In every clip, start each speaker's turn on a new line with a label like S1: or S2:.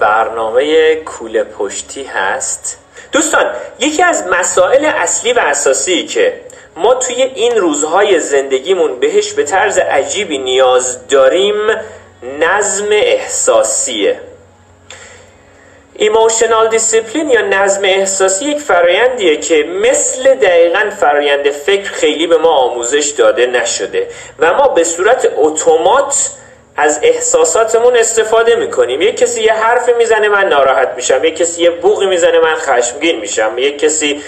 S1: برنامه کوله پشتی هست. دوستان یکی از مسائل اصلی و اساسی که ما توی این روزهای زندگیمون بهش به طرز عجیبی نیاز داریم نظم احساسیه. emotional discipline یا نظم احساسی یک فرایندیه که مثل دقیقا فرایند فکر خیلی به ما آموزش داده نشده و ما به صورت اتومات از احساساتمون استفاده می‌کنیم. یک کسی یه حرف می‌زنه من ناراحت میشم. یک کسی یه بوقی می‌زنه من خشمگین میشم. یک کسی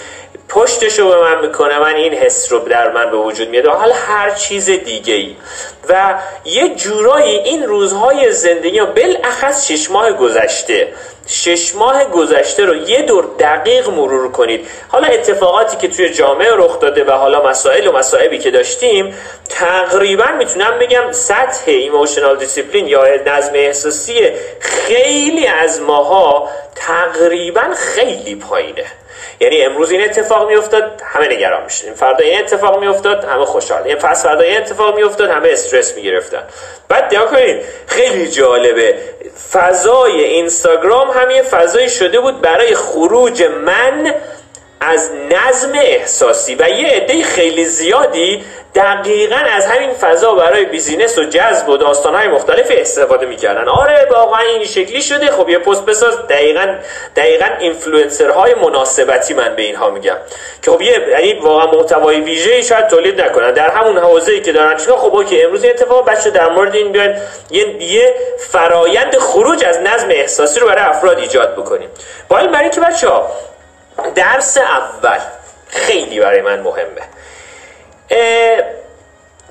S1: پشتشو به من می‌کنه من این حس رو در من به وجود میاد حالا هر چیز دیگه ای و یه جورایی این روزهای زندگی و بالاخص شش ماه گذشته شش ماه گذشته رو یه دور دقیق مرور کنید. حالا اتفاقاتی که توی جامعه رخ داده و حالا مسائل و مصائبی که داشتیم تقریبا می‌تونم بگم سطح emotional discipline یا نظم احساسی خیلی از ماها تقریبا خیلی پایینه. یعنی امروز این اتفاق میافتاد همه نگران می‌شدیم فردا این اتفاق میافتاد همه خوشحال. این پس فردا این اتفاق میافتاد همه استرس می‌گرفتن. بعد نگاه کنید خیلی جالبه. فضای اینستاگرام هم یه فضایی شده بود برای خروج من از نظم احساسی. و یه عده خیلی زیادی دقیقا از همین فضا برای بیزینس و جذب و داستانهای مختلف استفاده می‌کردن. آره واقعا این شکلی شده. خب یه پست بساز. دقیقا دقیقا اینفلوئنسرهای مناسبتی من به اینها میگم. که خب یه یعنی واقعا محتوای ویژه‌ای شاید تولید نکنن. در همون حوزه‌ای که دارن چیکار خب okay امروز این اتفاق بچه در مورد این بیاین. یه, یه فرایند خروج از نظم احساسی رو برای افراد ایجاد بکنیم. با این برای که بچه درس اول خیلی برای من مهمه.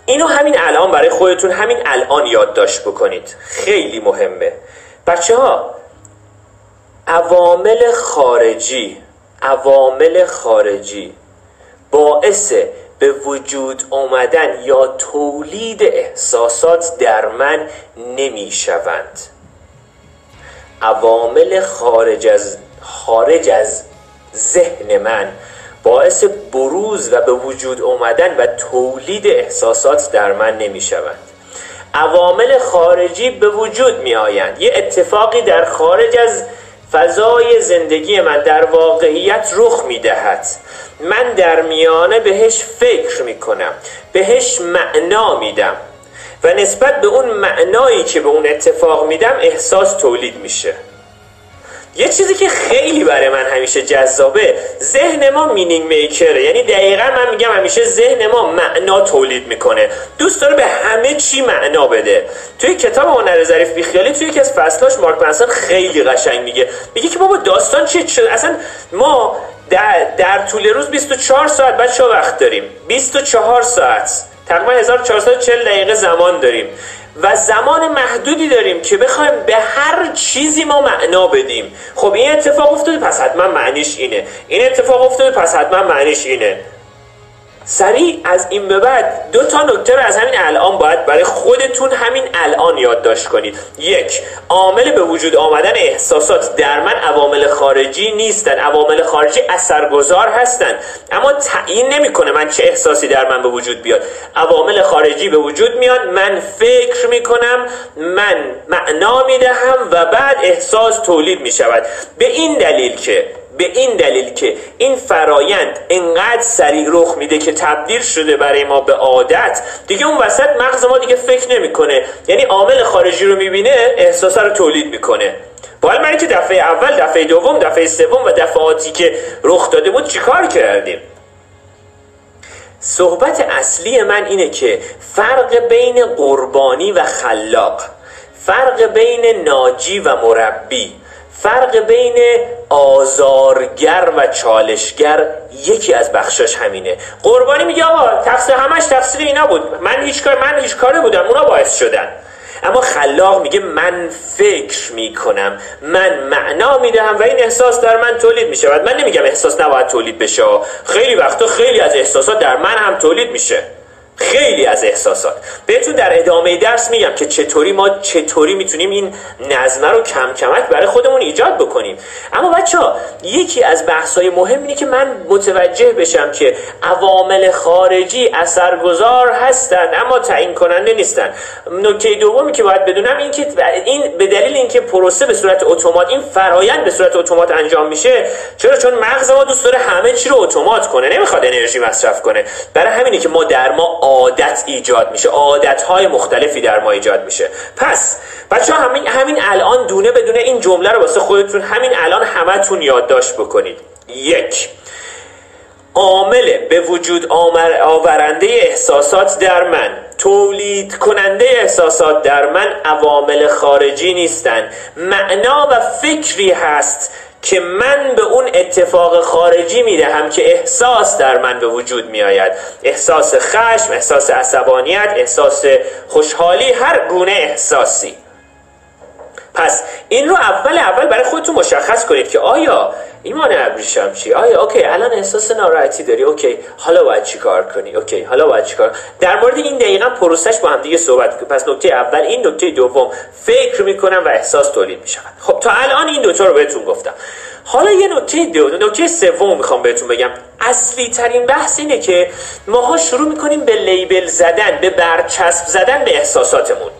S1: اینو همین الان برای خودتون همین الان یادداشت بکنید. خیلی مهمه. بچه ها عوامل خارجی عوامل خارجی باعث به وجود آمدن یا تولید احساسات در من نمی شوند عوامل خارج از خارج از ذهن من باعث بروز و به وجود آمدن و تولید احساسات در من نمی شوند عوامل خارجی به وجود می آیند یه اتفاقی در خارج از فضای زندگی من در واقعیت رخ می دهد من در میانه بهش فکر می کنم بهش معنا میدم و نسبت به اون معنایی که به اون اتفاق میدم احساس تولید میشه. یه چیزی که خیلی برای من همیشه جذابه ذهن ما مینینگ میکره. یعنی دقیقا من میگم همیشه ذهن ما معنا تولید می‌کنه. دوست داره به همه چی معنا بده. توی کتاب هنر ظریف بیخیالی توی یکی از فصلاش مارک منسون خیلی قشنگ میگه. میگه که بابا داستان چی شد اصلا ما در, در طول روز 24 ساعت بچه وقت داریم. 24 ساعت. تقریبا 1440 دقیقه زمان داریم. و زمان محدودی داریم که بخوایم به هر چیزی ما معنا بدیم. خب این اتفاق افتاده پس حتما معنیش اینه. این اتفاق افتاده پس حتما معنیش اینه. سریع از این به بعد دو تا نکته رو از همین الان باید برای خودتون همین الان یادداشت کنید. یک عامل به وجود آمدن احساسات در من عوامل خارجی نیستن. عوامل خارجی اثرگذار هستن. اما تعیین نمی‌کنه من چه احساسی در من به وجود بیاد. عوامل خارجی به وجود میاد من فکر می‌کنم من معنا می‌دهم و بعد احساس تولید می‌شود. به این دلیل که به این دلیل که این فرایند انقدر سریع رخ میده که تبدیل شده برای ما به عادت دیگه اون وسط مغز ما دیگه فکر نمی‌کنه. یعنی عامل خارجی رو می‌بینه احساس رو تولید می‌کنه. باید من که دفعه اول دفعه دوم دفعه سوم و دفعاتی که رخ داده بود چیکار کردیم؟ صحبت اصلی من اینه که فرق بین قربانی و خلاق فرق بین ناجی و مربی فرق بین آزارگر و چالشگر یکی از بخشاش همینه. قربانی میگه آقا تقصیر همش تقصیر اینا بود. من هیچ کار من هیچ کاره بودم اونا باعث شدن. اما خلاق میگه من فکر می‌کنم من معنا می‌دهم و این احساس در من تولید می‌شود. من نمیگم احساس نباید تولید بشه. خیلی وقتا خیلی از احساسات در من هم تولید میشه. خیلی از احساسات. بهتون در ادامه درس میگم که چطوری ما چطوری می‌تونیم این نظمه رو کم کمک برای خودمون ایجاد بکنیم. اما بچه ها یکی از بحث های مهم اینه که من متوجه بشم که عوامل خارجی اثرگذار هستند اما تعیین کننده نیستن نکته دومی که باید بدونم این که این به دلیل اینکه پروسه به صورت اتومات این فرایند به صورت اتومات انجام میشه چرا؟ چون مغز ما دوست داره همه چی رو اتومات کنه نمی‌خواد انرژی مصرف کنه. برای همینه که ما در ما عادت ایجاد میشه. عادت های مختلفی در ما ایجاد میشه. پس بچه همین, همین الان دونه بدونه این جمله رو واسه خودتون همین الان همتون یادداشت بکنید. یک عامل به وجود آورنده احساسات در من. تولید کننده احساسات در من عوامل خارجی نیستند معنا و فکری هست که من به اون اتفاق خارجی می‌دهم که احساس در من به وجود میآید. احساس خشم احساس عصبانیت احساس خوشحالی هر گونه احساسی. پس این رو اول اول برای خودتون مشخص کنید که آیا ایمان ابریشمچی آیا okay الان احساس ناراحتی داری؟ okay حالا باید چی کار کنی؟ okay حالا باید چی کار در مورد این دقیقا پروسه‌ش با هم دیگه صحبت کنیم پس نکته اول این نکته دوم فکر می‌کنم و احساس تولید می‌شود. خب تا الان این دوتا رو بهتون گفتم. حالا یه نکته دو نکته سوم می‌خوام بهتون بگم. اصلی ترین بحث اینه که ماها شروع می‌کنیم به label زدن به برچسب زدن به احساساتمون.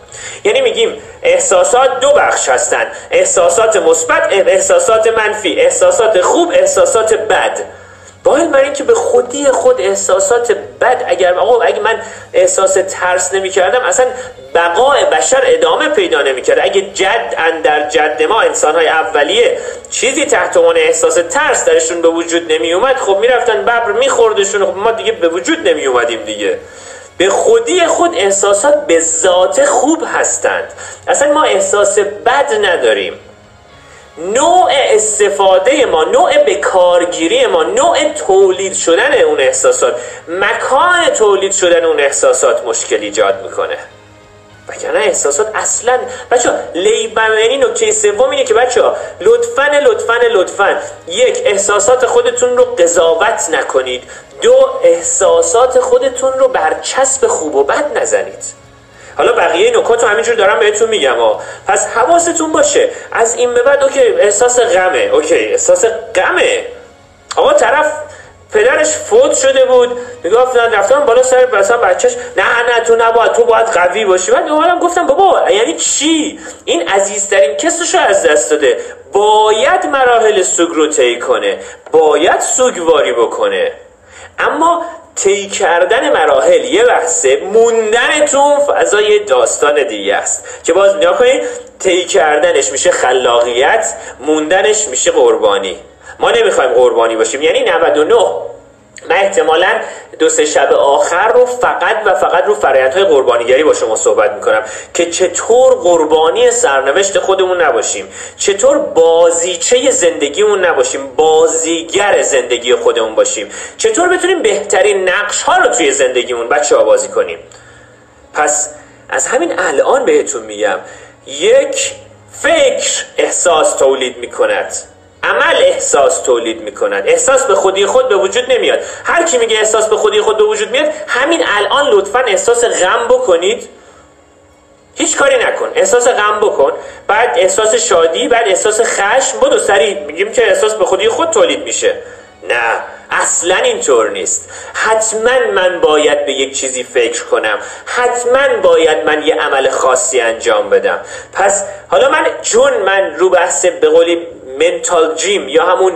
S1: یعنی میگیم احساسات دو بخش هستن. احساسات مثبت احساسات منفی. احساسات خوب احساسات بد. با بر اینکه به خودی خود احساسات بد اگر آقا اگه من احساس ترس نمی کردم اصلا بقای بشر ادامه پیدا نمی کرد اگه جد اندر جد ما انسان های اولیه چیزی تحت عنوان احساس ترس درشون به وجود نمی اومد خب می‌رفتن ببر میخوردشون خب ما دیگه به وجود نمی اومدیم دیگه. به خودی خود احساسات به ذات خوب هستند. اصلا ما احساس بد نداریم. نوع استفاده ما نوع بکارگیری ما نوع تولید شدن اون احساسات. مکان تولید شدن اون احساسات مشکل ایجاد می‌کنه. وگرنه احساسات اصلا. بچه لیبر یعنی نکته سوم اینه که بچه لطفا لطفا لطفا یک احساسات خودتون رو قضاوت نکنید. دو احساسات خودتون رو بر چسب خوب و بد نزنید. حالا بقیه نکات رو همینجور دارم بهتون میگم ها پس حواستون باشه. از این به بعد okay احساس غمه. okay احساس غمه. آقا طرف پدرش فوت شده بود. می‌گفتن رفتن بالا سر مثلا بچهش. نه نه تو نباید تو باید قوی باشی. بعد اومدم گفتم بابا یعنی چی؟ این عزیزترین کسش رو از دست داده. باید مراحل سوگ رو طی کنه. باید سوگواری بکنه. اما طی کردن مراحل یه بحثه موندن تو اون فضا یه داستان دیگه است. که باز نیا کنید طی کردنش میشه خلاقیت موندنش میشه قربانی. ما نمی‌خوایم قربانی باشیم. یعنی 99 من احتمالا دو سه شب آخر رو فقط و فقط رو فرایندهای قربانیگری با شما صحبت می‌کنم که چطور قربانی سرنوشت خودمون نباشیم. چطور بازیچه زندگیمون نباشیم. بازیگر زندگی خودمون باشیم. چطور بتونیم بهترین نقش ها رو توی زندگیمون بچه ها بازی کنیم. پس از همین الان بهتون میگم یک فکر احساس تولید می‌کند. عمل احساس تولید می‌کند. احساس به خودی خود به وجود نمیاد. هر کی میگه احساس به خودی خود به وجود میاد همین الان لطفا احساس غم بکنید. هیچ کاری نکن. احساس غم بکن. بعد احساس شادی بعد احساس خشم. بدو سریع میگیم که احساس به خودی خود تولید میشه. نه. اصلا اینطور نیست. حتما من باید به یک چیزی فکر کنم. حتما باید من یه عمل خاصی انجام بدم. پس حالا من چون من رو بحث به قولی mental gym یا همون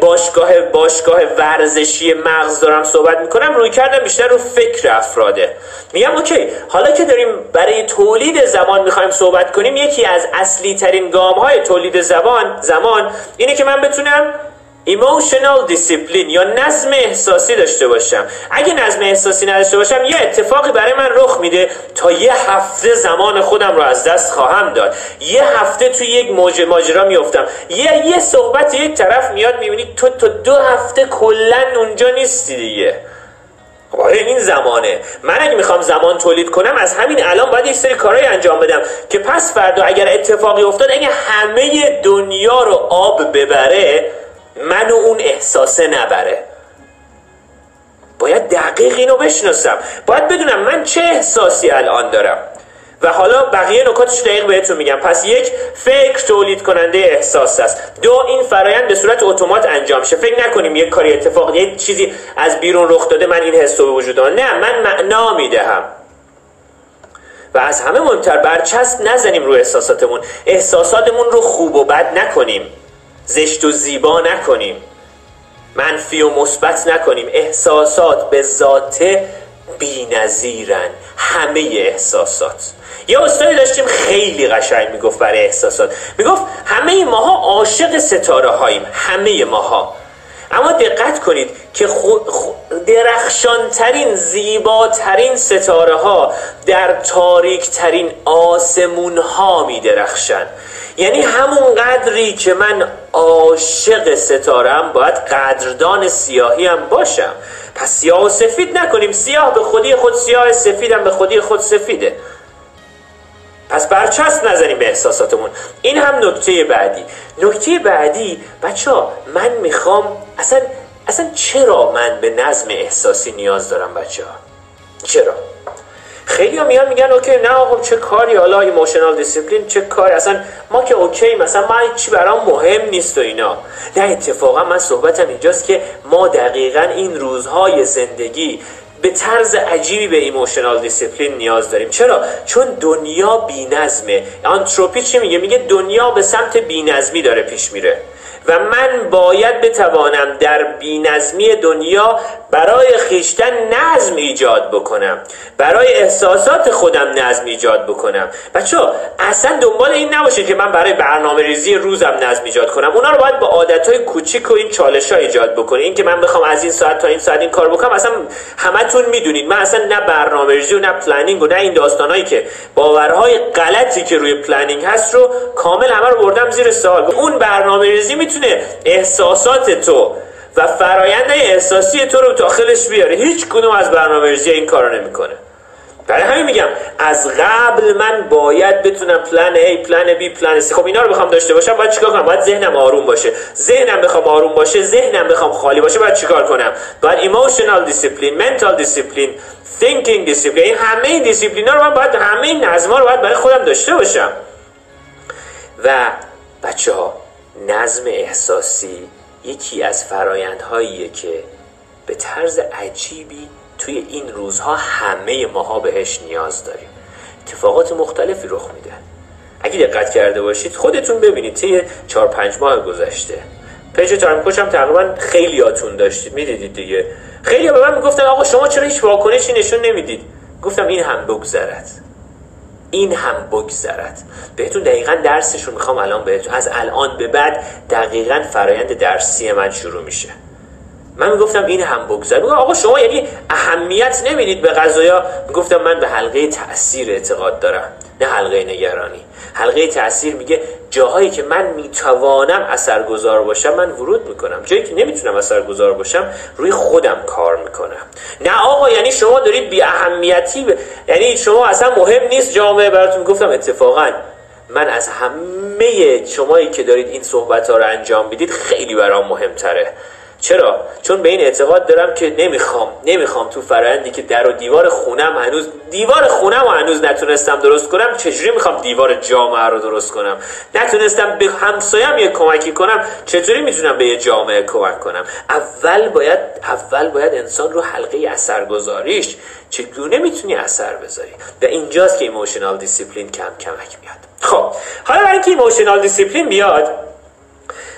S1: باشگاه باشگاه ورزشی مغز دارم صحبت می‌کنم رویکردم بیشتر رو فکر افراده. میگم okay حالا که داریم برای تولید زمان می‌خوایم صحبت کنیم یکی از اصلی ترین گام های تولید زبان زمان اینه که من بتونم emotional discipline یا نظم احساسی داشته باشم. اگه نظم احساسی نداشته باشم یه اتفاقی برای من رخ میده تا یه هفته زمان خودم رو از دست خواهم داد. یه هفته توی یک موج ماجرا میفتم یه یه صحبت یک طرف میاد می‌بینی تو تا دو هفته کلا اونجا نیستی دیگه. آره این زمانه. من اگه می‌خوام زمان تولید کنم از همین الان باید یک سری کارهای انجام بدم که پس فردا اگر اتفاقی افتاد اگه همه دنیا رو آب ببره منو اون احساسه نبره. باید دقیق اینو بشناسم. باید بدونم من چه احساسی الان دارم. و حالا بقیه نکاتش دقیق بهتون میگم. پس یک فکر تولید کننده احساس است. دو این فرایند به صورت اتومات انجام شه فکر نکنیم یک کاری اتفاق یه چیزی از بیرون رخ داده من این حس به وجود نه من معنا می‌دهم. و از همه مهمتر برچسب نزنیم رو احساساتمون. احساساتمون رو خوب و بد نکنیم. زشت و زیبا نکنیم. منفی و مثبت نکنیم. احساسات به ذاته نظیرن همه احساسات. یه استادی داشتیم خیلی قشنگ می‌گفت برای احساسات. می‌گفت همه ماها عاشق ستاره هاییم همه ماها. اما دقت کنید که درخشانترین زیباترین ستاره ها در تاریک ترین آسمون ها می درخشن یعنی همون قدری که من عاشق ستارم باید قدردان سیاهی هم باشم. پس سیاه و سفید نکنیم. سیاه به خودی خود سیاه سفیدم به خودی خود سفیده. پس برچسب نزنیم به احساساتمون. این هم نکته بعدی. نکته بعدی بچه ها من می‌خوام اصلا اصلا چرا من به نظم احساسی نیاز دارم بچه ها چرا؟ خیلی ها میان میگن okay نه آقا چه کاری؟ حالا emotional discipline چه کاری؟ اصلا ما که okay مثلا من چی برام مهم نیست و اینا. نه اتفاقا من صحبتم اینجاست که ما دقیقا این روزهای زندگی به طرز عجیبی به emotional discipline نیاز داریم. چرا؟ چون دنیا بی‌نظمه. آنتروپی چی میگه؟ میگه دنیا به سمت بی‌نظمی داره پیش میره. و من باید بتوانم در بینظمی دنیا برای خویشتن نظم ایجاد بکنم. برای احساسات خودم نظم ایجاد بکنم. بچه اصلا دنبال این نباشه که من برای برنامه ریزی روزم نظم ایجاد کنم. اونا رو باید با عادت های کوچیک و این چالش ها ایجاد بکنه این که من بخوام از این ساعت تا این ساعت این کار بکنم اصلا همتون می‌دونید. من اصلا نه برنامه ریزی و نه planning و نه این داستانهایی که باورهای غلطی که روی planning هست رو کامل همه رو بردم زیر سوال. اون برنامه ریزی می‌تونه احساسات تو و فرایند احساسی تو رو داخلش بیاره. هیچ کدوم از برنامه ریزی این کارو نمی‌کنه. برای همین میگم از قبل من باید بتونم plan A plan B plan C. خب اینا رو بخوام داشته باشم باید چیکار کنم؟ باید ذهنم آروم باشه. ذهنم بخوام آروم باشه ذهنم بخوام خالی باشه باید چیکار کنم؟ باید emotional discipline mental discipline thinking discipline این همه این دیسیپلین ها رو من باید همه این نظم رو باید برای خودم داشته باشم. و بچه ها نظم احساسی یکی از فرایندهاییه که به طرز عجیبی توی این روزها همه ماها بهش نیاز داریم. اتفاقات مختلفی رخ میدن اگه دقت کرده باشید خودتون ببینید طی چهار پنج ماه گذشته. page Time Coach هم تقریبا خیلی هاتون داشتید. می‌دیدید دیگه. خیلی به من می‌گفتن آقا شما چرا هیچ واکنشی نشون نمی‌دید؟ گفتم این هم بگذرد. این هم بگذرد. بهتون دقیقا درسش رو می‌خوام الان بهتون از الان به بعد دقیقا فرایند درسی من شروع میشه.
S2: من می‌گفتم این هم بگذار. آقا شما یعنی اهمیت نمی‌دید به قضایا. می‌گفتم من به حلقه تاثیر اعتقاد دارم. نه حلقه نگرانی. حلقه تاثیر میگه جاهایی که من می‌توانم اثرگذار باشم من ورود می‌کنم. جایی که نمی‌تونم اثرگذار باشم روی خودم کار می‌کنم. نه آقا یعنی شما دارید بی اهمیتی ب... یعنی شما اصلا مهم نیست جامعه براتون. گفتم اتفاقا من از همه شمایی که دارید این صحبت ها رو انجام می‌دید خیلی برام مهمتره. چرا؟ چون به این اعتقاد دارم که نمی‌خوام نمی‌خوام تو فرندی که در و دیوار خونم هنوز دیوار خونم و هنوز نتونستم درست کنم چجوری می‌خوام دیوار جامعه رو درست کنم؟ نتونستم به همسایم یه کمکی کنم چطوری می‌تونم به یه جامعه کمک کنم؟ اول باید اول باید انسان رو حلقه اثرگذاریش چگونه می‌تونی اثر بذاری؟ و اینجاست که emotional discipline کم کمک میاد. خب حالا برای اینکه emotional discipline بیاد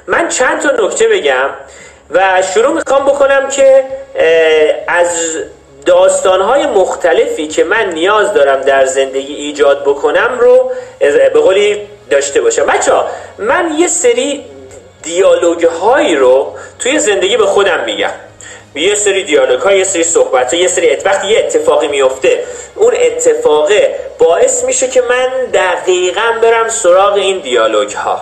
S2: من چند تا نکته بگم. و شروع می‌خوام بکنم که از داستانهای مختلفی که من نیاز دارم در زندگی ایجاد بکنم رو به قولی داشته باشم. بچه من یه سری دیالوگ هایی رو توی زندگی به خودم میگم. یه سری دیالوگ ها یه سری صحبت ها یه سری ات... یه اتفاقی میفته اون اتفاقه باعث میشه که من دقیقا برم سراغ این دیالوگ ها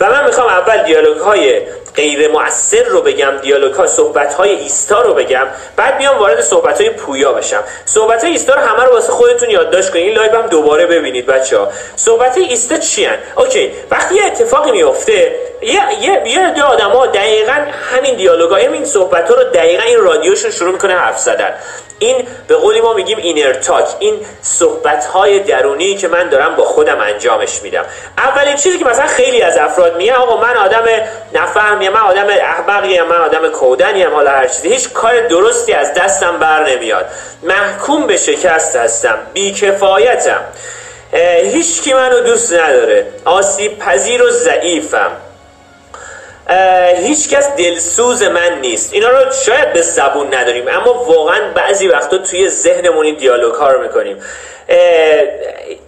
S2: و من می‌خوام اول دیالوگ های غیر مؤثر رو بگم دیالوگ ها صحبت های ایستا رو بگم بعد بیام وارد صحبت های پویا بشم. صحبت های ایستا رو همه رو واسه خودتون یادداشت کنید این live هم دوباره ببینید بچه ها صحبت های ایستا چی هن؟ okay وقتی یه اتفاقی میفته یه یه یه آدما دقیقا همین دیالوگا همین صحبت ها رو دقیقا این رادیوشون شروع می‌کنه حرف زدن. این به قولی ما میگیم اینر تاک این صحبت های درونی که من دارم با خودم انجامش میدم. اولین چیزی که مثلا خیلی از افراد میگن آقا من آدم نفهمی من آدم احمقی من آدم کودنی حالا هر چیزی. هیچ کار درستی از دستم بر نمیاد. محکوم به شکست هستم بیکفایتم. هیچ کی منو دوست نداره. آسیب پذیر و ضعیفم. هیچ کس دلسوز من نیست. اینا رو شاید به زبون نداریم اما واقعا بعضی وقتا توی ذهنمون این دیالوگ ها رو می‌کنیم.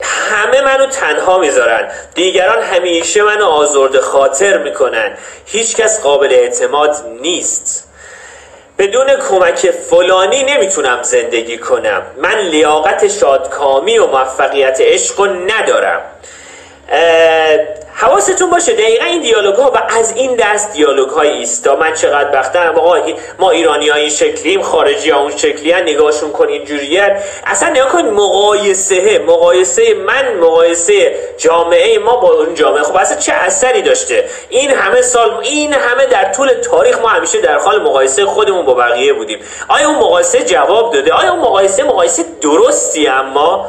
S2: همه منو تنها می‌ذارن. دیگران همیشه منو آزرد خاطر می‌کنن. هیچ کس قابل اعتماد نیست. بدون کمک فلانی نمی‌تونم زندگی کنم. من لیاقت شادکامی و موفقیت عشق ندارم. حواستون باشه دقیقا این دیالوگ ها و از این دست دیالوگ های ایستا من چقدر بختم؟ آقا ما ایرانی ها این شکلیم خارجی ها اون شکلی ها نگاهشون کن اینجوریه اصلا نگاه کن مقایسه مقایسه من مقایسه جامعه ما با اون جامعه. خب اصلا چه اثری داشته؟ این همه سال این همه در طول تاریخ ما همیشه در حال مقایسه خودمون با بقیه بودیم. آیا اون مقایسه جواب داده؟ آیا اون مقایسه مقایسه درستی اما؟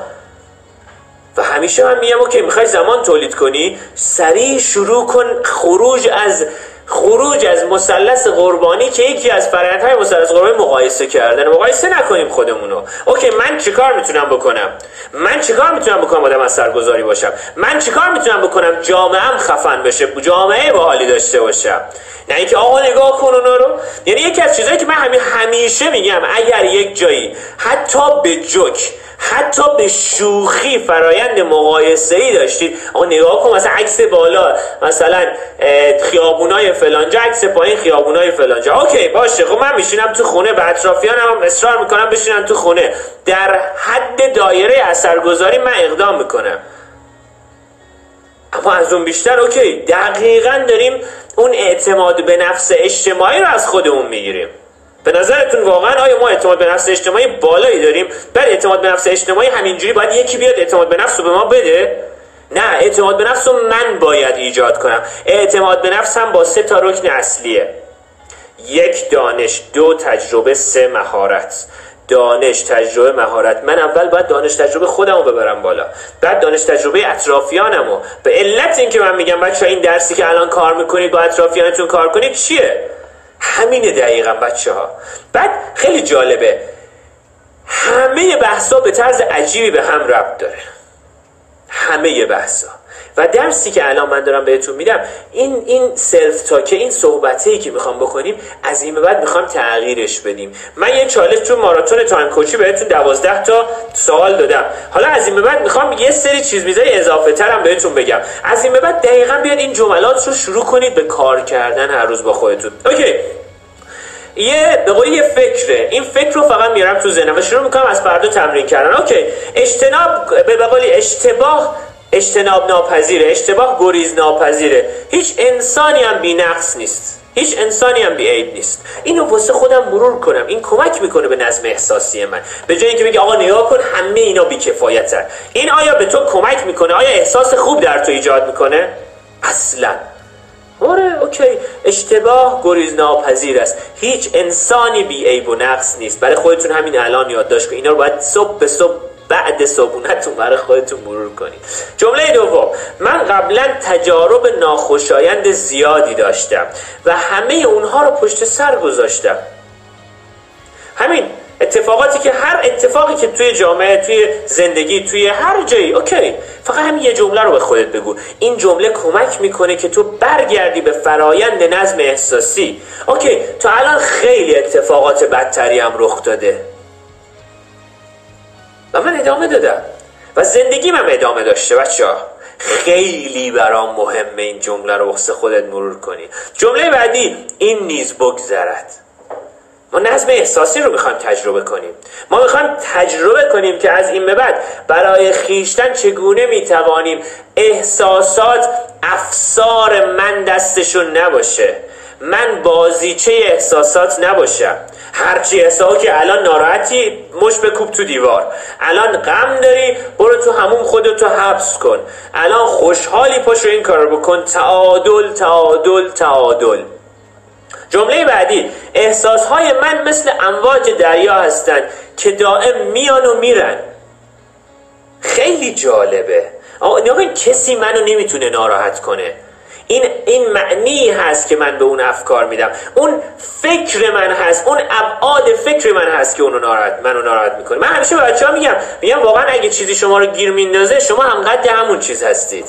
S2: و همیشه من میگم که می‌خوای زمان تولید کنی سریع شروع کن خروج از خروج از مثلث قربانی که یکی از فرآیندهای مثلث قربانی مقایسه کردن. مقایسه نکنیم خودمونو. اوکی من چیکار می‌تونم بکنم؟ من چیکار می‌تونم بکنم آدم اثرگذاری باشم؟ من چیکار می‌تونم بکنم جامعه خفن بشه جامعه باحالی داشته باشم؟ نه اینکه آقا نگاه کن اونا رو. یعنی یکی از چیزایی که من همیشه میگم اگر یک جایی حتی به جوک حتی به شوخی فرایند مقایسه ای داشتید. اما نگاه کن مثلا عکس بالا مثلا خیابونای فلانجا عکس پایین خیابونای فلانجا اوکی باشه. خب من میشینم تو خونه به اطرافیانم هم اصرار می‌کنم بشینم تو خونه. در حد دایره اثرگذاری من اقدام می‌کنم. اما از اون بیشتر اوکی. دقیقا داریم اون اعتماد به نفس اجتماعی رو از خودمون می‌گیریم. به نظرتون واقعا آیا ما اعتماد به نفس اجتماعی بالایی داریم؟ بعد اعتماد به نفس اجتماعی همینجوری باید یکی بیاد اعتماد به نفس رو به ما بده. نه اعتماد به نفس رو من باید ایجاد کنم. اعتماد به نفس هم با سه تا رکن اصلیه. یک دانش دو تجربه سه مهارت. دانش تجربه مهارت. من اول باید دانش تجربه خودم رو ببرم بالا. بعد دانش تجربه اطرافیانم رو به علت اینکه من میگم بچه این درسی که الان کار می‌کنید با اطرافیانتون کار کنید چیه؟ همینه دقیقا بچه ها بعد خیلی جالبه همه بحثا به طرز عجیبی به هم ربط داره. همه بحثا. و درسی که الان من دارم بهتون میدم این این self talk ه این صحبته که می‌خوام بکنیم از این به بعد می‌خوام تغییرش بدیم. من یه چالش تو ماراتون Time Coach ی بهتون دوازده تا سوال دادم. حالا از این به بعد می‌خوام یه سری چیز میزای اضافه ترم بهتون بگم. از این به بعد دقیقا بیاد این جملات رو شروع کنید به کار کردن هر روز با خودتون. okay. یه به یه فکره. این فکر رو فقط میارم تو ذهنم و شروع می‌کنم از فردا تمرین کردن. okay. اجتناب به قولی اشتباه اجتناب ناپذیره اشتباه گریز ناپذیره. هیچ انسانی هم بی نقص نیست. هیچ انسانی هم بی عیب نیست. اینو واسه خودم مرور کنم. این کمک می‌کنه به نظم احساسی من. به جای اینکه بگی آقا نگاه کن همه اینا بی کفایتن این آیا به تو کمک می‌کنه؟ آیا احساس خوب در تو ایجاد می‌کنه؟ اصلا. آره okay. اشتباه گریز ناپذیر است. هیچ انسانی بی عیب و نقص نیست. برای خودتون همین الان یادداشت کنید اینا رو باید صبح به صبح بعد صبحونتون برای خودتون مرور کنید. جمله دوم من قبلا تجارب ناخوشایند زیادی داشتم و همه اونها رو پشت سر گذاشتم. همین اتفاقاتی که هر اتفاقی که توی جامعه توی زندگی توی هر جایی okay. فقط همین یه جمله رو به خودت بگو. این جمله کمک می‌کنه که تو برگردی به فرایند نظم احساسی. اوکی تا الان خیلی اتفاقات بدتری هم رخ داده. و من ادامه دادم. و زندگی من ادامه داشته بچه ها. خیلی برام مهمه این جمله رو واسه خودت مرور کنی. جمله بعدی این نیز بگذرد. ما نظم احساسی رو می‌خوایم تجربه کنیم. ما می‌خوایم تجربه کنیم که از این به بعد برای خیشتن چگونه می‌توانیم احساسات افسار من دستشون نباشه. من بازیچه احساسات نباشم. هرچی احساس که الان ناراحتی مش بکوب تو دیوار. الان غم داری برو تو همون خودتو حبس کن. الان خوشحالی پاشو این کار بکن. تعادل تعادل تعادل. جمله بعدی احساس های من مثل امواج دریا هستند که دائم میان و میرن. خیلی جالبه. نگاه کسی منو نمی‌تونه ناراحت کنه. این این معنی هست که من به اون افکار میدم. اون فکر من هست اون ابعاد فکر من هست که اونو ناراحت منو ناراحت می‌کنه. من همیشه به بچه‌ها میگم میگم واقعا اگه چیزی شما رو گیر میندازه شما هم قد همون چیز هستید.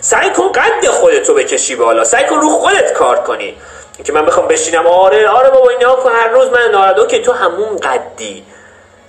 S2: سعی کن قد خودتو بکشی بالا. سعی کن رو خودت کار کنی. که من بخوام بشینم آره آره بابا اینا کن هر روز من ناراحت okay تو همون قدی.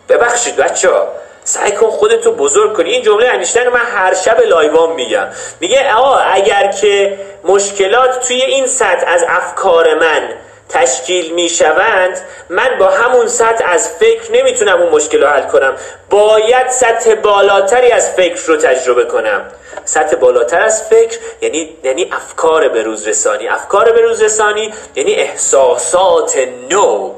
S2: ببخشید بچه ها سعی کن خودتو بزرگ کنی. این جمله انیشتین من هر شب لایوان میگم. میگه آقا اگر که مشکلات توی این سطح از افکار من تشکیل می‌شوند من با همون سطح از فکر نمی‌تونم اون مشکل رو حل کنم. باید سطح بالاتری از فکر رو تجربه کنم. سطح بالاتر از فکر یعنی یعنی افکار به روز رسانی. افکار به روز رسانی یعنی احساسات نو.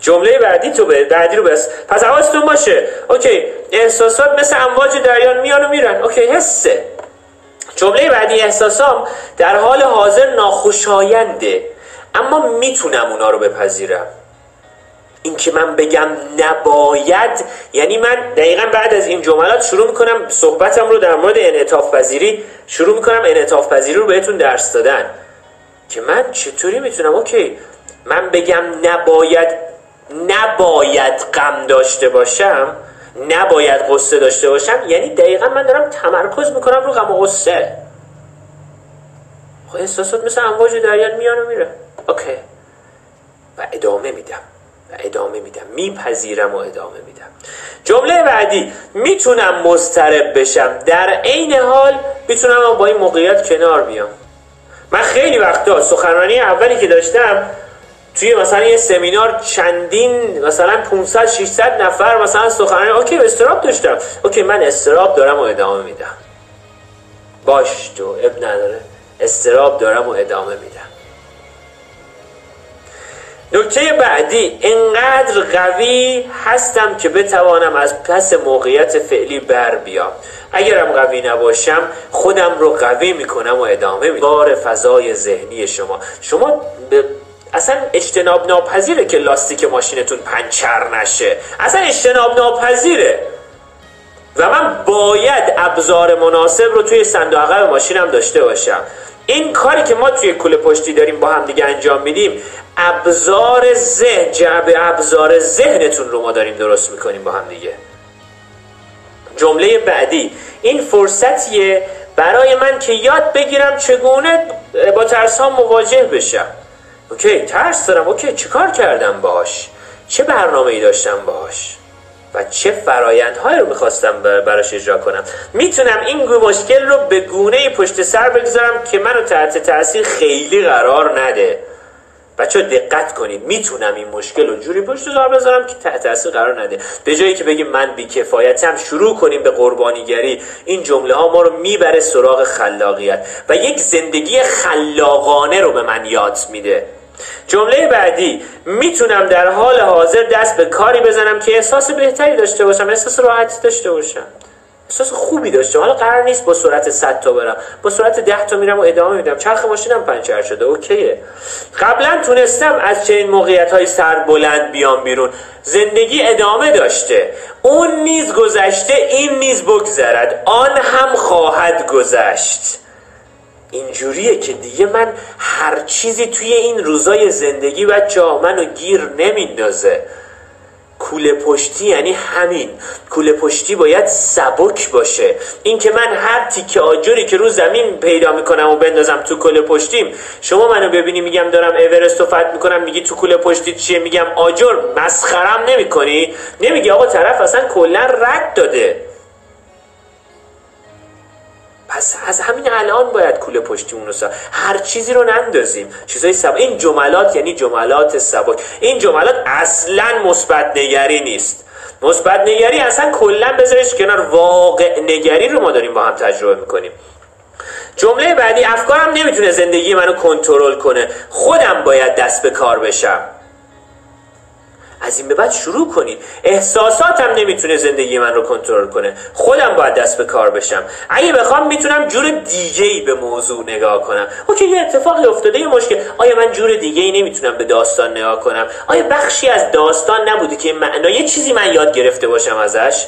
S2: جمله بعدی تو به بعدی رو بس. پس حواستون باشه. اوکی احساسات مثل امواج دریان میان و میرن. اوکی حسه. جمله بعدی احساسام در حال حاضر ناخوشاینده اما می‌تونم اونا رو بپذیرم. این که من بگم نباید یعنی من دقیقا بعد از این جملات شروع می‌کنم صحبتم رو در مورد انعطاف پذیری شروع می‌کنم انعطاف پذیری رو بهتون درس دادن. که من چطوری می‌تونم؟ اوکی من بگم نباید نباید غم داشته باشم نباید قصه داشته باشم یعنی دقیقا من دارم تمرکز می‌کنم رو غم و قصه خب احساسات مثل امواج دریان میان و میره. okay. و ادامه میدم. و ادامه میدم. میپذیرم و ادامه میدم. جمله بعدی. می‌تونم مضطرب بشم. در عین حال می‌تونم با این موقعیت کنار بیام. من خیلی وقتا سخنرانی اولی که داشتم توی مثلا یه سمینار چندین مثلا 500 600 نفر مثلا سخنرانی okay اضطراب داشتم. okay من اضطراب دارم و ادامه میدم. باش تو اب نداره. استراب دارم و ادامه میدم. نکته بعدی انقدر قوی هستم که بتوانم از پس موقعیت فعلی بر بیام. اگرم قوی نباشم خودم رو قوی می‌کنم و ادامه میدم. بار فضای ذهنی شما. شما اصلا اجتناب ناپذیره که لاستیک ماشینتون پنچر نشه. اصلا اجتناب ناپذیره. و من باید ابزار مناسب رو توی صندوق عقب ماشینم داشته باشم. این کاری که ما توی کل پشتی داریم با هم دیگه انجام میدیم ابزار ذهن جعب ابزار ذهنتون رو ما داریم درست می‌کنیم با هم دیگه. جمله بعدی این فرصتیه برای من که یاد بگیرم چگونه با ترس مواجه بشم. اوکی ترس دارم. اوکی چیکار کردم باش؟ چه برنامه ای داشتم باش؟ و چه فرایندهایی رو می‌خواستم براش اجرا کنم؟ می‌تونم این مشکل رو به گونه پشت سر بگذارم که منو تحت تاثیر خیلی قرار نده. بچه دقت کنید. می‌تونم این مشکل رو جوری پشت زار بذارم که تحت تاثیر قرار نده. به جایی که بگیم من بیکفایتم شروع کنیم به قربانیگری. این جمله ها ما رو می‌بره سراغ خلاقیت. و یک زندگی خلاقانه رو به من یاد میده. جمله بعدی می‌تونم در حال حاضر دست به کاری بزنم که احساس بهتری داشته باشم احساس راحتی داشته باشم. احساس خوبی داشته حالا قرار نیست با سرعت 100 تا برم. با سرعت 10 تا میرم و ادامه میدم. چرخ ماشینم پنچر شده. اوکیه. قبلا تونستم از چنین موقعیت های سر بلند بیام بیرون. زندگی ادامه داشته. اون نیز گذشته این نیز بگذرد. آن هم خواهد گذشت. اینجوریه که دیگه من هر چیزی توی این روزای زندگی بچه منو گیر نمیندازه. کوله پشتی یعنی همین. کوله پشتی باید سبک باشه. این که من هر تیکه آجری که رو زمین پیدا می‌کنم و بندازم تو کوله پشتیم شما منو ببینی میگم دارم اورست رو فتح می‌کنم میگی تو کوله پشتی چیه؟ میگم آجر مسخرم نمی‌کنی؟ نمیگی آقا طرف اصلا کلا رد داده. پس از همین الان باید کوله پشتیمون رو هر چیزی رو نندازیم. چیزای سبک این جملات یعنی جملات سبک. این جملات اصلا مثبت نگری نیست. مثبت نگری اصلا کلا بذارش کنار واقع نگری رو ما داریم با هم تجربه می‌کنیم. جمله بعدی افکارم نمی‌تونه زندگی منو کنترل کنه. خودم باید دست به کار بشم. از این به بعد شروع کنید احساساتم نمی‌تونه زندگی من رو کنترل کنه. خودم باید دست به کار بشم. اگه بخوام می‌تونم جور دیگه ای به موضوع نگاه کنم. اوکی یه اتفاقی افتاده یه مشکل. آیا من جور دیگه ای نمی‌تونم به داستان نگاه کنم؟ آیا بخشی از داستان نبوده که معنا یه چیزی من یاد گرفته باشم ازش؟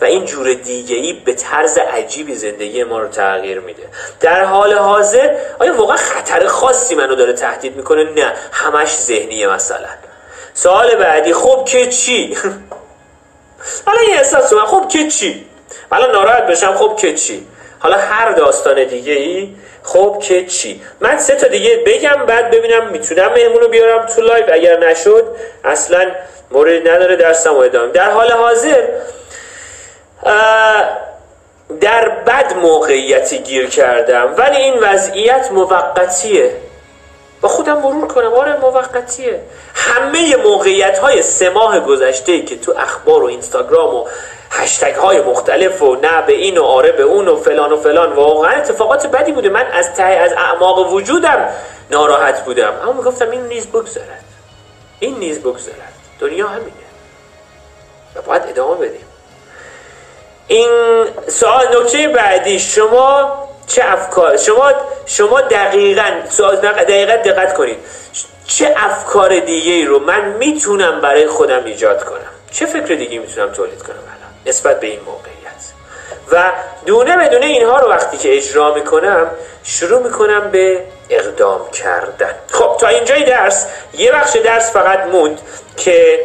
S2: و این جور دیگه ای به طرز عجیبی زندگی ما رو تغییر میده. در حال حاضر آیا واقعا خطر خاصی منو داره تهدید می‌کنه؟ نه. همش ذهنیه مثلا. سوال بعدی خب که چی؟ حالا یه احساس من خب که چی؟ حالا ناراحت بشم خب که چی؟ حالا هر داستان دیگه ای خب که چی؟ من سه تا دیگه بگم بعد ببینم می‌تونم مهمونو بیارم تو لایو اگر نشد اصلا مورد نداره درسم و ادامه در حال حاضر در بد موقعیتی گیر کردم. ولی این وضعیت موقتیه. با خودم مرور کنم. آره موقتیه. همه موقعیت های سه ماه گذشته که تو اخبار و اینستاگرام و هشتگ های مختلف و نه به این و آره به اون و فلان و فلان واقعا اتفاقات بدی بوده. من از ته از اعماق وجودم ناراحت بودم. اما می‌گفتم این نیز بگذرد. این نیز بگذرد. دنیا همینه. و باید ادامه بدیم. این سوال نکته بعدی. شما چه افکار شما شما دقیقا دقیقا دقت کنید. چه افکار دیگه ای رو من می‌تونم برای خودم ایجاد کنم؟ چه فکر دیگه می‌تونم تولید کنم الان؟ نسبت به این موقعیت. و دونه بدونه اینها رو وقتی که اجرا می‌کنم شروع می‌کنم به اقدام کردن. خب تا اینجای درس یه بخش درس فقط موند که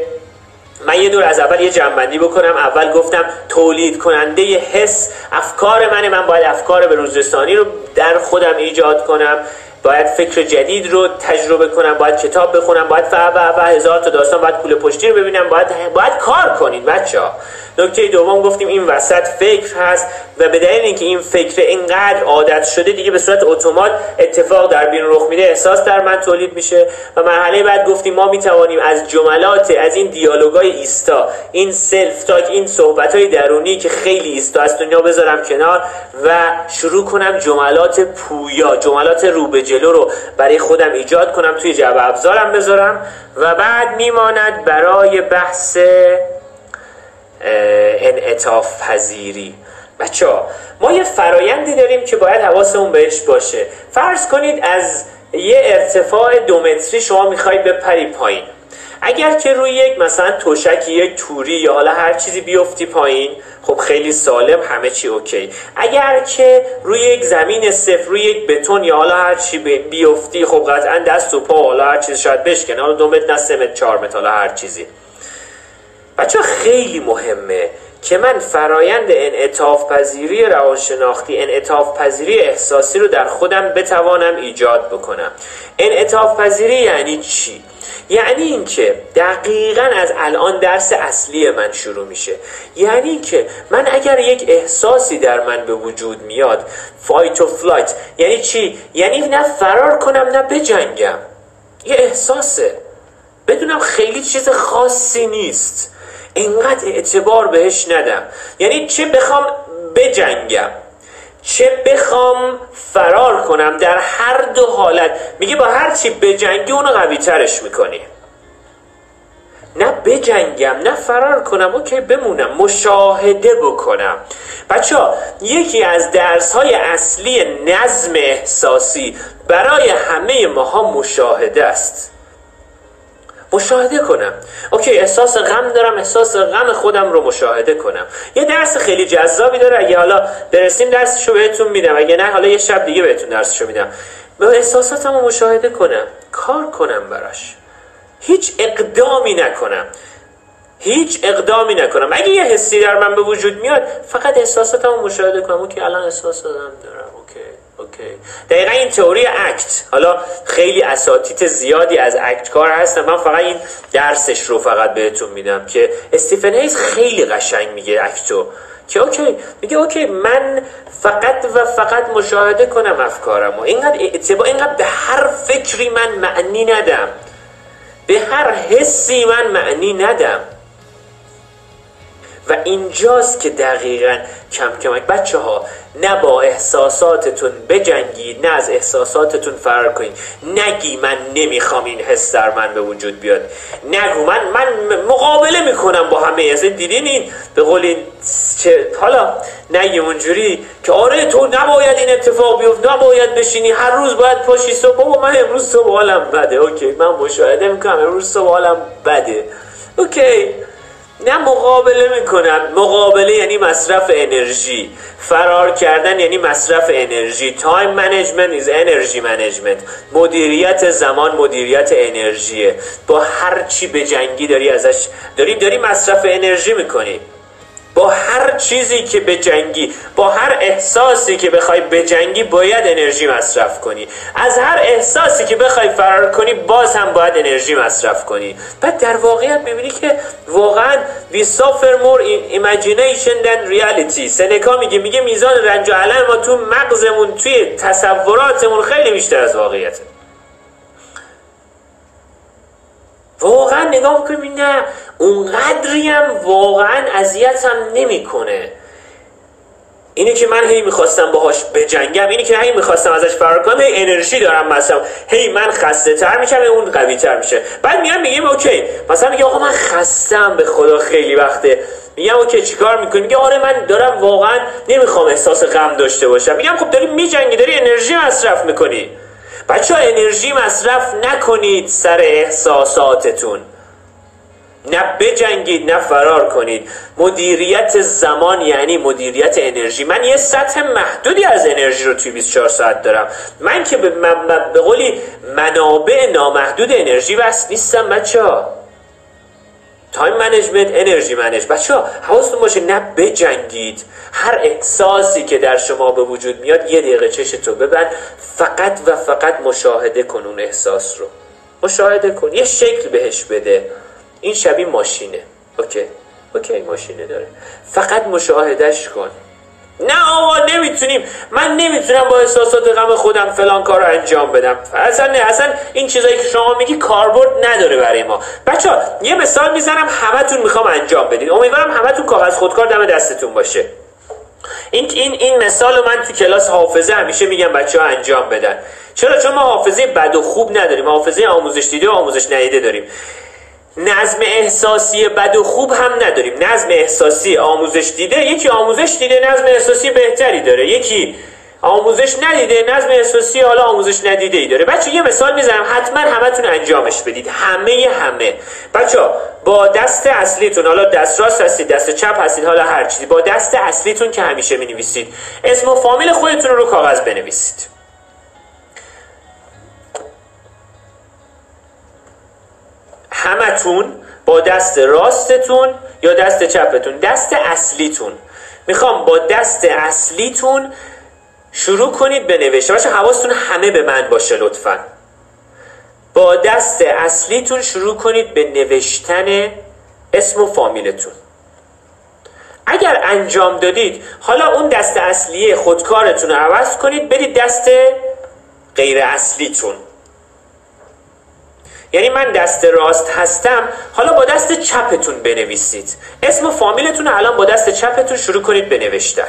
S2: من یه دور از اول یه جنبندی بکنم. اول گفتم تولید کننده حس افکار منه من باید افکار به روزرسانی رو در خودم ایجاد کنم. باید فکر جدید رو تجربه کنم باید کتاب بخونم باید و و هزار تا داستان باید کوله پشتی رو ببینم باید باید کار کنید بچه ها نکته دوم گفتیم این وسط فکر هست و به دلیل اینکه این فکر اینقدر عادت شده دیگه به صورت اتومات اتفاق در بیرون رخ میده احساس در من تولید میشه و مرحله بعد گفتیم ما می‌توانیم از جملات از این دیالوگای ایستا این self talk این صحبت های درونی که خیلی ایستا از دنیا بذارم کنار و شروع کنم جملات پویا جملات رو به جلو رو برای خودم ایجاد کنم توی جعبه ابزارم بذارم و بعد میماند برای بحث انعطاف پذیری. بچه ها ما یه فرایندی داریم که باید حواسمون بهش باشه. فرض کنید از یه ارتفاع دو متری شما می‌خواید بپری پایین. اگر که روی یک مثلا توشکی یک توری یا حالا هر چیزی بیفتی پایین خب خیلی سالم همه چی اوکی. اگر که روی یک زمین صفر روی یک بتون یا حالا هر چی بیفتی خب قطعا دست و پا حالا هر چیزی شاید بشکنه. حالا دو متر نه سه متر چهار متر حالا هر چیزی. بچه خیلی مهمه که من فرایند انعطاف پذیری روانشناختی انعطاف پذیری احساسی رو در خودم بتوانم ایجاد بکنم. انعطاف پذیری یعنی چی؟ یعنی اینکه دقیقا از الان درس اصلی من شروع میشه. یعنی اینکه من اگر یک احساسی در من به وجود میاد fight و flight یعنی چی؟ یعنی نه فرار کنم نه بجنگم. یه احساسه. بدونم خیلی چیز خاصی نیست. اینقدر اعتبار بهش ندم. یعنی چه بخوام بجنگم چه بخوام فرار کنم در هر دو حالت. میگه با هر چی بجنگی اونو قوی ترش می‌کنی. نه بجنگم نه فرار کنم اوکی بمونم مشاهده بکنم. بچه یکی از درس های اصلی نظم احساسی برای همه ماها مشاهده است. مشاهده کنم. اوکی احساس غم دارم احساس غم خودم رو مشاهده کنم. یه درس خیلی جذابی داره اگه حالا برسیم درسشو بهتون میدم. اگه نه حالا یه شب دیگه بهتون درسشو میدم. به احساساتم رو مشاهده کنم. کار کنم براش. هیچ اقدامی نکنم. هیچ اقدامی نکنم. اگه یه حسی در من به وجود میاد فقط احساساتم رو مشاهده کنم. که الان احساس دارم. okay. okay. دقیقا این تئوری ACT. حالا خیلی اساتید زیادی از ACT کار هستن. من فقط این درسش رو فقط بهتون میدم که استیفن هیز خیلی قشنگ میگه ACT و. که okay. میگه okay من فقط و فقط مشاهده کنم افکارم و اینقدر اعتبار اینقدر به هر فکری من معنی ندم. به هر حسی من معنی ندم. و اینجاست که دقیقا کم کمک. بچه ها نه با احساساتتون بجنگید نه از احساساتتون فرار کنید. نگی من نمی‌خوام این حس در من به وجود بیاد. نگو من من مقابله می‌کنم با همه. اصلا دیدین این؟ به قول چه حالا نگی اونجوری که آره تو نباید این اتفاق بیفت نباید بشینی. هر روز باید پاشی صبح. بابا من امروز صبح حالم بده. اوکی من مشاهده می‌کنم. امروز صبح حالم بده. okay. نه مقابله می‌کنم مقابله یعنی مصرف انرژی. فرار کردن یعنی مصرف انرژی. time management is energy management مدیریت زمان مدیریت انرژیه. با هر چی بجنگی داری ازش داری داری مصرف انرژی می‌کنی. با هر چیزی که بجنگی با هر احساسی که بخوای بجنگی باید انرژی مصرف کنی. از هر احساسی که بخوای فرار کنی باز هم باید انرژی مصرف کنی. بعد در واقعیت می‌بینی که واقعا we suffer more in imagination than reality. سنکا میگه میگه میزان رنج و علم ما تو مغزمون توی تصوراتمون خیلی بیشتر از واقعیته. نگاه می‌کنیم نه اونقدری هم واقعا اذیتم نمی‌کنه. اینی که من هی می‌خواستم باهاش بجنگم اینی که هی می‌خواستم ازش فرار کنم هی انرژی دارم مثلا. هی من خسته تر میشم اون قوی تر میشه. بعد میگم میگیم okay. مثلا میگه آقا من خستم به خدا خیلی وقته. میگم okay چیکار می‌کنی؟ میگه آره من دارم واقعا نمی‌خوام احساس غم داشته باشم. میگم خب داری میجنگی داری انرژی مصرف می‌کنی. بچه ها انرژی مصرف نکنید سر احساساتتون. نه بجنگید نه فرار کنید. مدیریت زمان یعنی مدیریت انرژی. من یه سطح محدودی از انرژی رو توی 24 ساعت دارم. من که به, به قولی منابع نامحدود انرژی وصل نیستم بچه ها. time management energy manage بچه ها حواستون باشه نه بجنگید. هر احساسی که در شما به وجود میاد یه دقیقه چشتو ببند. فقط و فقط مشاهده کن اون احساس رو. مشاهده کن. یه شکل بهش بده. این شبیه ماشینه. okay. okay ماشینه داره. فقط مشاهدهش کن. نه آقا نمی‌تونیم. من نمی‌تونم با احساسات غم خودم فلان کار رو انجام بدم. اصلا نه اصلا این چیزایی که شما میگی کاربرد نداره برای ما. بچه ها یه مثال می‌زنم همتون می‌خوام انجام بدید امیدوارم همتون کاغذ خودکار دم دستتون باشه. این این این مثال من تو کلاس حافظه همیشه میگم بچه ها انجام بدن. چرا؟ چون ما حافظه بد و خوب نداریم. حافظه آموزش دیده و آموزش ندیده داریم. نظم احساسی بد و خوب هم نداریم. نظم احساسی آموزش دیده یکی آموزش دیده نظم احساسی بهتری داره. یکی آموزش ندیده نظم احساسی حالا آموزش ندیده ای داره. بچه یه مثال می‌زنم. حتما همتون انجامش بدید. همه همه. بچه با دست اصلیتون حالا دست راست هستید دست چپ هستید حالا هر چیزی با دست اصلیتون که همیشه می نویسید اسم و فامیل خودتون رو کاغذ بنویسید. همتون با دست راستتون یا دست چپتون؟ دست اصلیتون. می‌خوام با دست اصلیتون شروع کنید به نوشته. باشه حواستون همه به من باشه لطفا. با دست اصلیتون شروع کنید به نوشتن اسم و فامیلتون. اگر انجام دادید حالا اون دست اصلی خودکارتون رو عوض کنید برید دست غیر اصلیتون. یعنی من دست راست هستم حالا با دست چپتون بنویسید. اسم و فامیلتون الان با دست چپتون شروع کنید بنوشتن.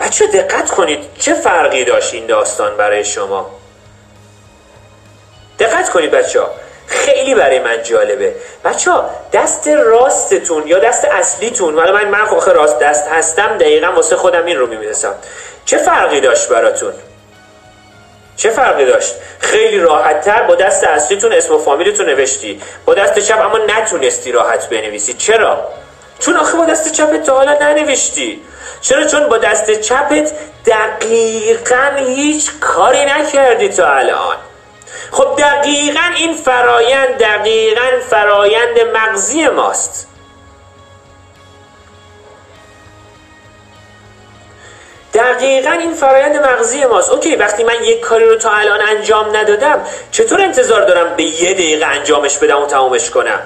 S2: بچه دقت کنید چه فرقی داشت این داستان برای شما. دقت کنید بچه خیلی برای من جالبه. بچه دست راستتون یا دست اصلیتون ولی من من خب راست دست هستم دقیقا واسه خودم این رو میمیرسم چه فرقی داشت براتون؟ چه فرقی داشت؟ خیلی راحت تر با دست اصلیتون اسم و فامیلتون نوشتی. با دست چپ اما نتونستی راحت بنویسی. چرا؟ چون آخه با دست چپت تا حالا ننوشتی. چرا؟ چون با دست چپت دقیقا هیچ کاری نکردی تا الان. خب دقیقا این فرایند دقیقا فرایند مغزی ماست. دقیقا این فرایند مغزی ماست. okay وقتی من یک کاری رو تا الان انجام ندادم چطور انتظار دارم به یه دقیقه انجامش بدم و تمامش کنم؟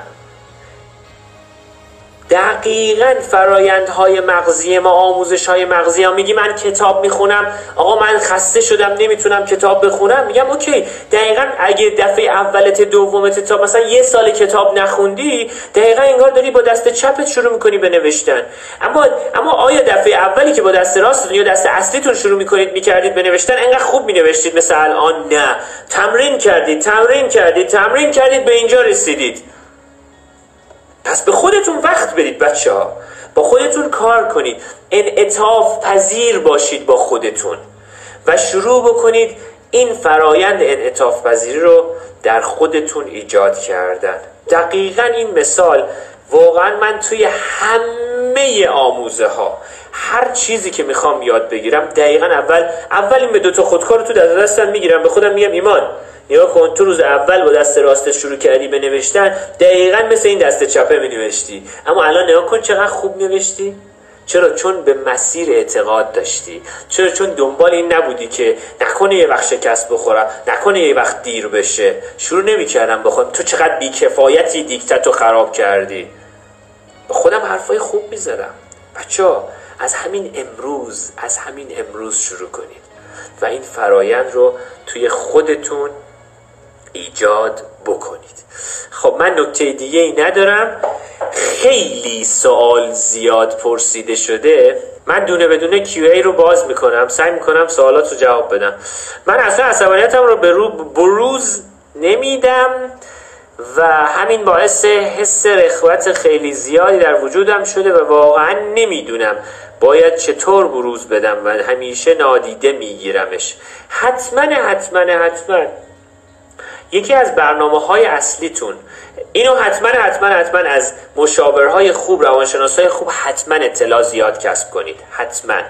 S2: دقیقا فرایندهای مغزی ما آموزش های مغزی ها میگی من کتاب می‌خونم. آقا من خسته شدم نمی‌تونم کتاب بخونم. میگم okay. دقیقا اگه دفعه اولت دومت تا مثلا یه سال کتاب نخوندی دقیقا انگار داری با دست چپت شروع می‌کنی به نوشتن. اما اما آیا دفعه اولی که با دست راستتون یا دست اصلیتون شروع می‌کنید می‌کردید به نوشتن انقدر خوب مینوشتید مثل الان؟ نه. تمرین کردید تمرین کردید تمرین کردید به اینجا رسیدید. پس به خودتون وقت بدید بچه ها با خودتون کار کنید. انعطاف پذیر باشید با خودتون. و شروع بکنید این فرایند انعطاف پذیری رو در خودتون ایجاد کردن. دقیقا این مثال واقعا من توی همه آموزه ها هر چیزی که می‌خوام یاد بگیرم دقیقا اول اول این به دوتا خودکار تو در دستم می‌گیرم به خودم میگم ایمان یا کن تو روز اول با دست راست شروع کردی به نوشتن دقیقا مثل این دست چپه می نوشتی اما الان نگاه کن چقدر خوب نوشتی. چرا؟ چون به مسیر اعتقاد داشتی. چرا؟ چون دنبال این نبودی که نکنه یه وقت شکست بخورم نکنه یه وقت دیر بشه. شروع نمی‌کردم بخوام. تو چقدر بیکفایتی دیکتت رو خراب کردی. به خودم حرفای خوب می‌ذارم بچه از همین امروز از همین امروز شروع کنید. و این فرایند رو توی خودتون ایجاد بکنید. خب من نکته دیگه ای ندارم. خیلی سوال زیاد پرسیده شده. من دونه بدونه QA رو باز می‌کنم. سعی می‌کنم سوالات رو جواب بدم. من اصلا عصبانیتم رو به رو بروز نمیدم. و همین باعث حس رخوت خیلی زیادی در وجودم شده و واقعا نمی‌دونم باید چطور بروز بدم و همیشه نادیده میگیرمش. حتما حتما حتما. یکی از برنامه های اصلیتون. اینو حتما حتما حتما از مشاورهای خوب های خوب حتما اطلاع زیاد کسب کنید. حتما.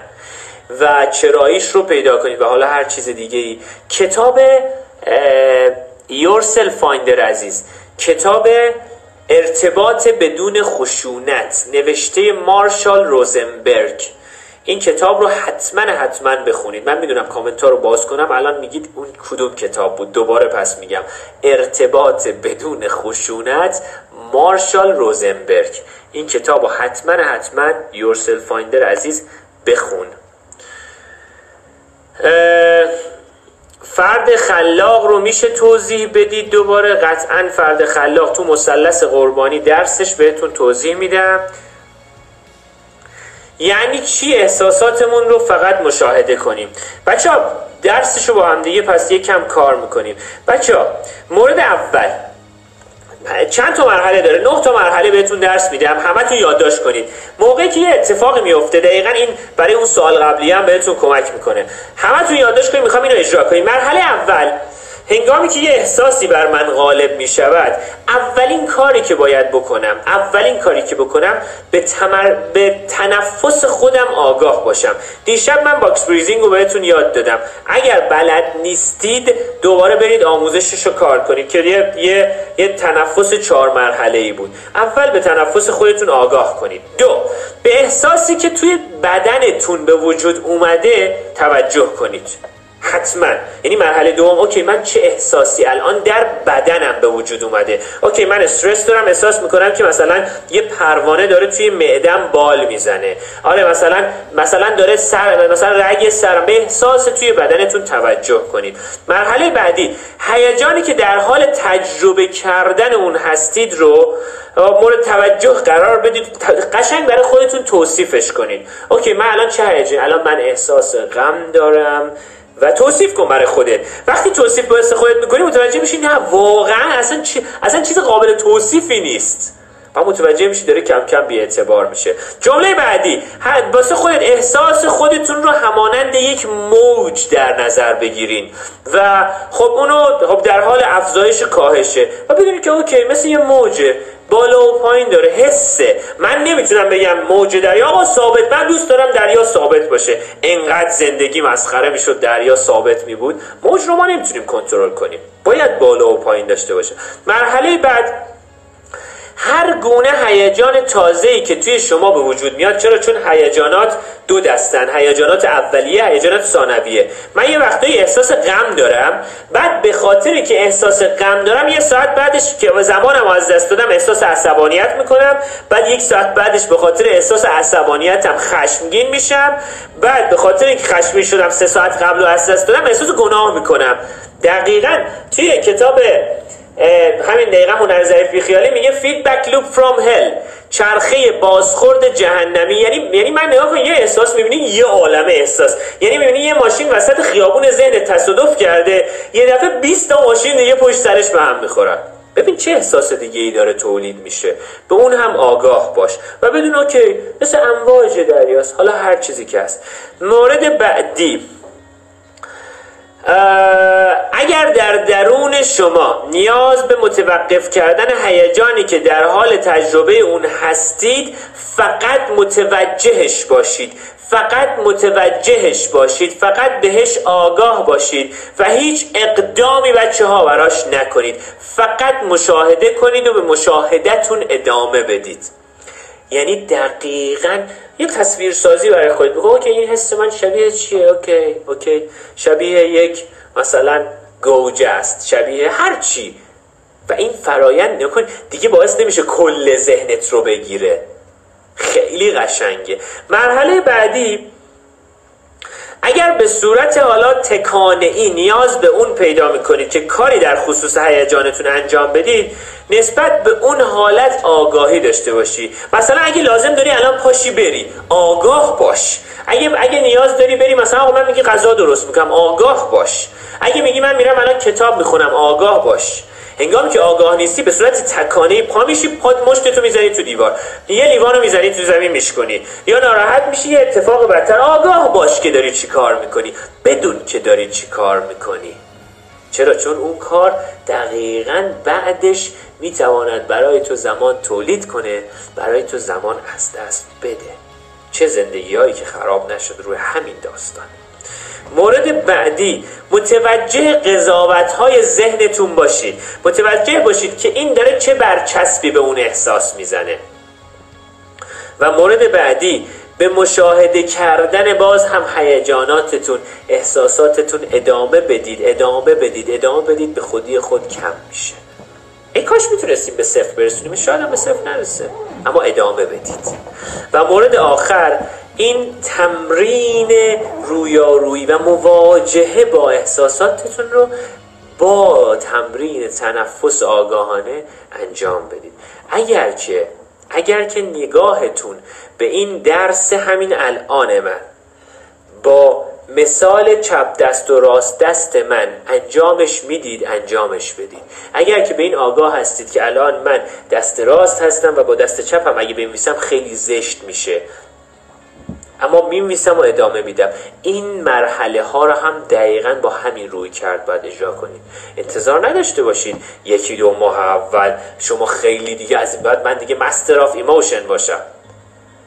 S2: و چراییش رو پیدا کنید و حالا هر چیز دیگه ای کتاب Yourself Finder عزیز. کتاب ارتباط بدون خشونت نوشته مارشال روزنبرگ. این کتاب رو حتما حتما بخونید. من می‌دونم کامنت ها رو باز کنم. الان میگید اون کدوم کتاب بود. دوباره پس میگم. ارتباط بدون خشونت مارشال روزنبرگ. این کتاب رو حتما حتما یورسل فایندر عزیز بخون. فرد خلاق رو میشه توضیح بدید دوباره؟ قطعا فرد خلاق تو مثلث قربانی درسش بهتون توضیح میدم. یعنی چی احساساتمون رو فقط مشاهده کنیم؟ بچه ها درسش رو با هم دیگه پس یکم کار می‌کنیم. بچه ها مورد اول چند تا مرحله داره؟ نه تا مرحله بهتون درس میدم همتون یادداشت کنید. موقعی که یه اتفاقی میفته دقیقا این برای اون سوال قبلی هم بهتون کمک می‌کنه. همتون یادداشت کنید می‌خوام اینو اجرا کنید مرحله اول هنگامی که یه احساسی بر من غالب می شود اولین کاری که باید بکنم اولین کاری که بکنم به, تمر... به تنفس خودم آگاه باشم. دیشب من box breathing رو بهتون یاد دادم. اگر بلد نیستید دوباره برید آموزشش رو کار کنید که یه, یه... یه تنفس چهار مرحله ای بود. اول به تنفس خودتون آگاه کنید. دو به احساسی که توی بدنتون به وجود اومده توجه کنید. حتما. یعنی مرحله دوم okay من چه احساسی؟ الان در بدنم به وجود اومده. okay من استرس دارم احساس می‌کنم که مثلا یه پروانه داره توی معدم بال می‌زنه. آره مثلا مثلا داره سر مثلا رگ سرم به احساس توی بدنتون توجه کنید. مرحله بعدی هیجانی که در حال تجربه کردن اون هستید رو مورد توجه قرار بدید. قشنگ برای خودتون توصیفش کنید. اوکی من الان چه هیجانی؟ الان من احساس غم دارم. و توصیف کن برای خودت. وقتی توصیف باعث خودت می‌کنی متوجه میشی نه واقعا اصلا, چی... اصلا چیز قابل توصیفی نیست. و متوجه میشی داره کم کم بی اعتبار میشه. جمله بعدی واسه خودت احساس خودتون رو همانند یک موج در نظر بگیرین. و خب اونو خب در حال افزایش کاهشه. و بدونید که اوکی مثل یه موجه. بالا و پایین داره حسه. من نمی‌تونم بگم موج دریا آقا ثابت. من دوست دارم دریا ثابت باشه. انقدر زندگی مسخره می‌شد دریا ثابت میبود. موج رو ما نمی‌تونیم کنترل کنیم. باید بالا و پایین داشته باشه. مرحله بعد هر گونه هیجان ای که توی شما به وجود میاد چرا؟ چون هیجانات دو دستن هیجانات اولیه هیجانات ثانویه. من یه وقتایی احساس غم دارم. بعد به خاطری که احساس غم دارم یه ساعت بعدش که زمانم از دست دادم احساس عصبانیت می‌کنم. بعد یک ساعت بعدش به خاطر احساس عصبانیتم خشمگین میشم. بعد به خاطر اینکه خشمگین شدم سه ساعت قبل رو از دست دادم احساس گناه می‌کنم. دقیقا توی کتاب همین دقیقا هنر ظریف بی‌خیالی میگه feedback loop from hell چرخه بازخورد جهنمی. یعنی یعنی من نگاه کن یه احساس می‌بینی یه عالم احساس. یعنی می‌بینی یه ماشین وسط خیابون ذهن تصادف کرده یه دفعه 20 تا ماشین دیگه پشت سرش به هم می‌خورن. ببین چه احساس دیگه ای داره تولید میشه. به اون هم آگاه باش و بدون okay مثل امواج دریاست. حالا هر چیزی که هست. مورد بعدی. اگر در درون شما نیاز به متوقف کردن هیجانی که در حال تجربه اون هستید فقط متوجهش باشید. فقط متوجهش باشید. فقط بهش آگاه باشید و هیچ اقدامی بچه ها براش نکنید. فقط مشاهده کنید و به مشاهدتون ادامه بدید. یعنی دقیقا یه تصویر سازی برای خودت بگو okay این حس من شبیه چیه؟ okay okay. شبیه یک مثلا گوجه است. شبیه هر چی. و این فرایند نکن دیگه باعث نمیشه کل ذهنت رو بگیره. خیلی قشنگه. مرحله بعدی اگر به صورت حالا تکانه ای نیاز به اون پیدا می‌کنید که کاری در خصوص هیجانتون انجام بدید نسبت به اون حالت آگاهی داشته باشی. مثلا اگه لازم داری الان پاشی بری آگاه باش. اگه اگه نیاز داری بری مثلا من میگی غذا درست می‌کنم آگاه باش. اگه میگی من میرم الان کتاب می‌خونم آگاه باش. هنگامی که آگاه نیستی به صورت تکانه پا میشی پاد مشتتو می‌زنی تو دیوار. یه لیوانو می‌زنی تو زمین میشکنی. یا ناراحت میشی یه اتفاق بدتر آگاه باش که داری چی کار می‌کنی. بدون که داری چی کار می‌کنی. چرا؟ چون اون کار دقیقا بعدش می‌تواند برای تو زمان تولید کنه برای تو زمان از دست بده. چه زندگی هایی که خراب نشد روی همین داستان. مورد بعدی متوجه قضاوت های ذهنتون باشید. متوجه باشید که این داره چه برچسبی به اون احساس می‌زنه. و مورد بعدی به مشاهده کردن باز هم هیجاناتتون احساساتتون ادامه بدید ادامه بدید ادامه بدید به خودی خود کم میشه. ای کاش می‌تونستیم به صفر برسونیم. شاید هم به صفر نرسه. اما ادامه بدید. و مورد آخر این تمرین رویارویی و مواجهه با احساساتتون رو با تمرین تنفس آگاهانه انجام بدید. اگر که اگر که نگاهتون به این درس همین الان من با مثال چپ دست و راست دست من انجامش می‌دید انجامش بدید. اگر که به این آگاه هستید که الان من دست راست هستم و با دست چپم اگه بنویسم خیلی زشت میشه. اما می‌نویسم و ادامه میدم. این مرحله ها رو هم دقیقا با همین رویکرد باید اجرا کنید. انتظار نداشته باشید یکی دو ماه اول شما خیلی دیگه از این بعد من دیگه master of emotion باشم.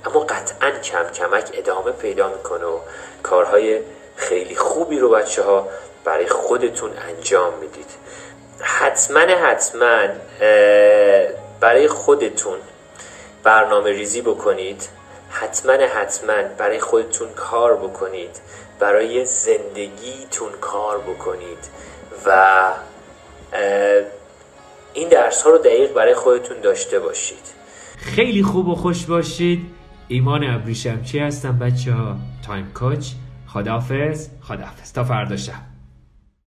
S2: اما قطعا کم کمک ادامه پیدا می‌کنه و کارهای خیلی خوبی رو بچه ها برای خودتون انجام می‌دید. حتما حتما برای خودتون برنامه ریزی بکنید. حتما حتما برای خودتون کار بکنید. برای زندگیتون کار بکنید. و این درس ها رو دقیق برای خودتون داشته باشید.
S1: خیلی خوب و خوش باشید. ایمان ابریشمچی هستم بچه ها تایم کوچ. خدافز خدافز تا فردا شب.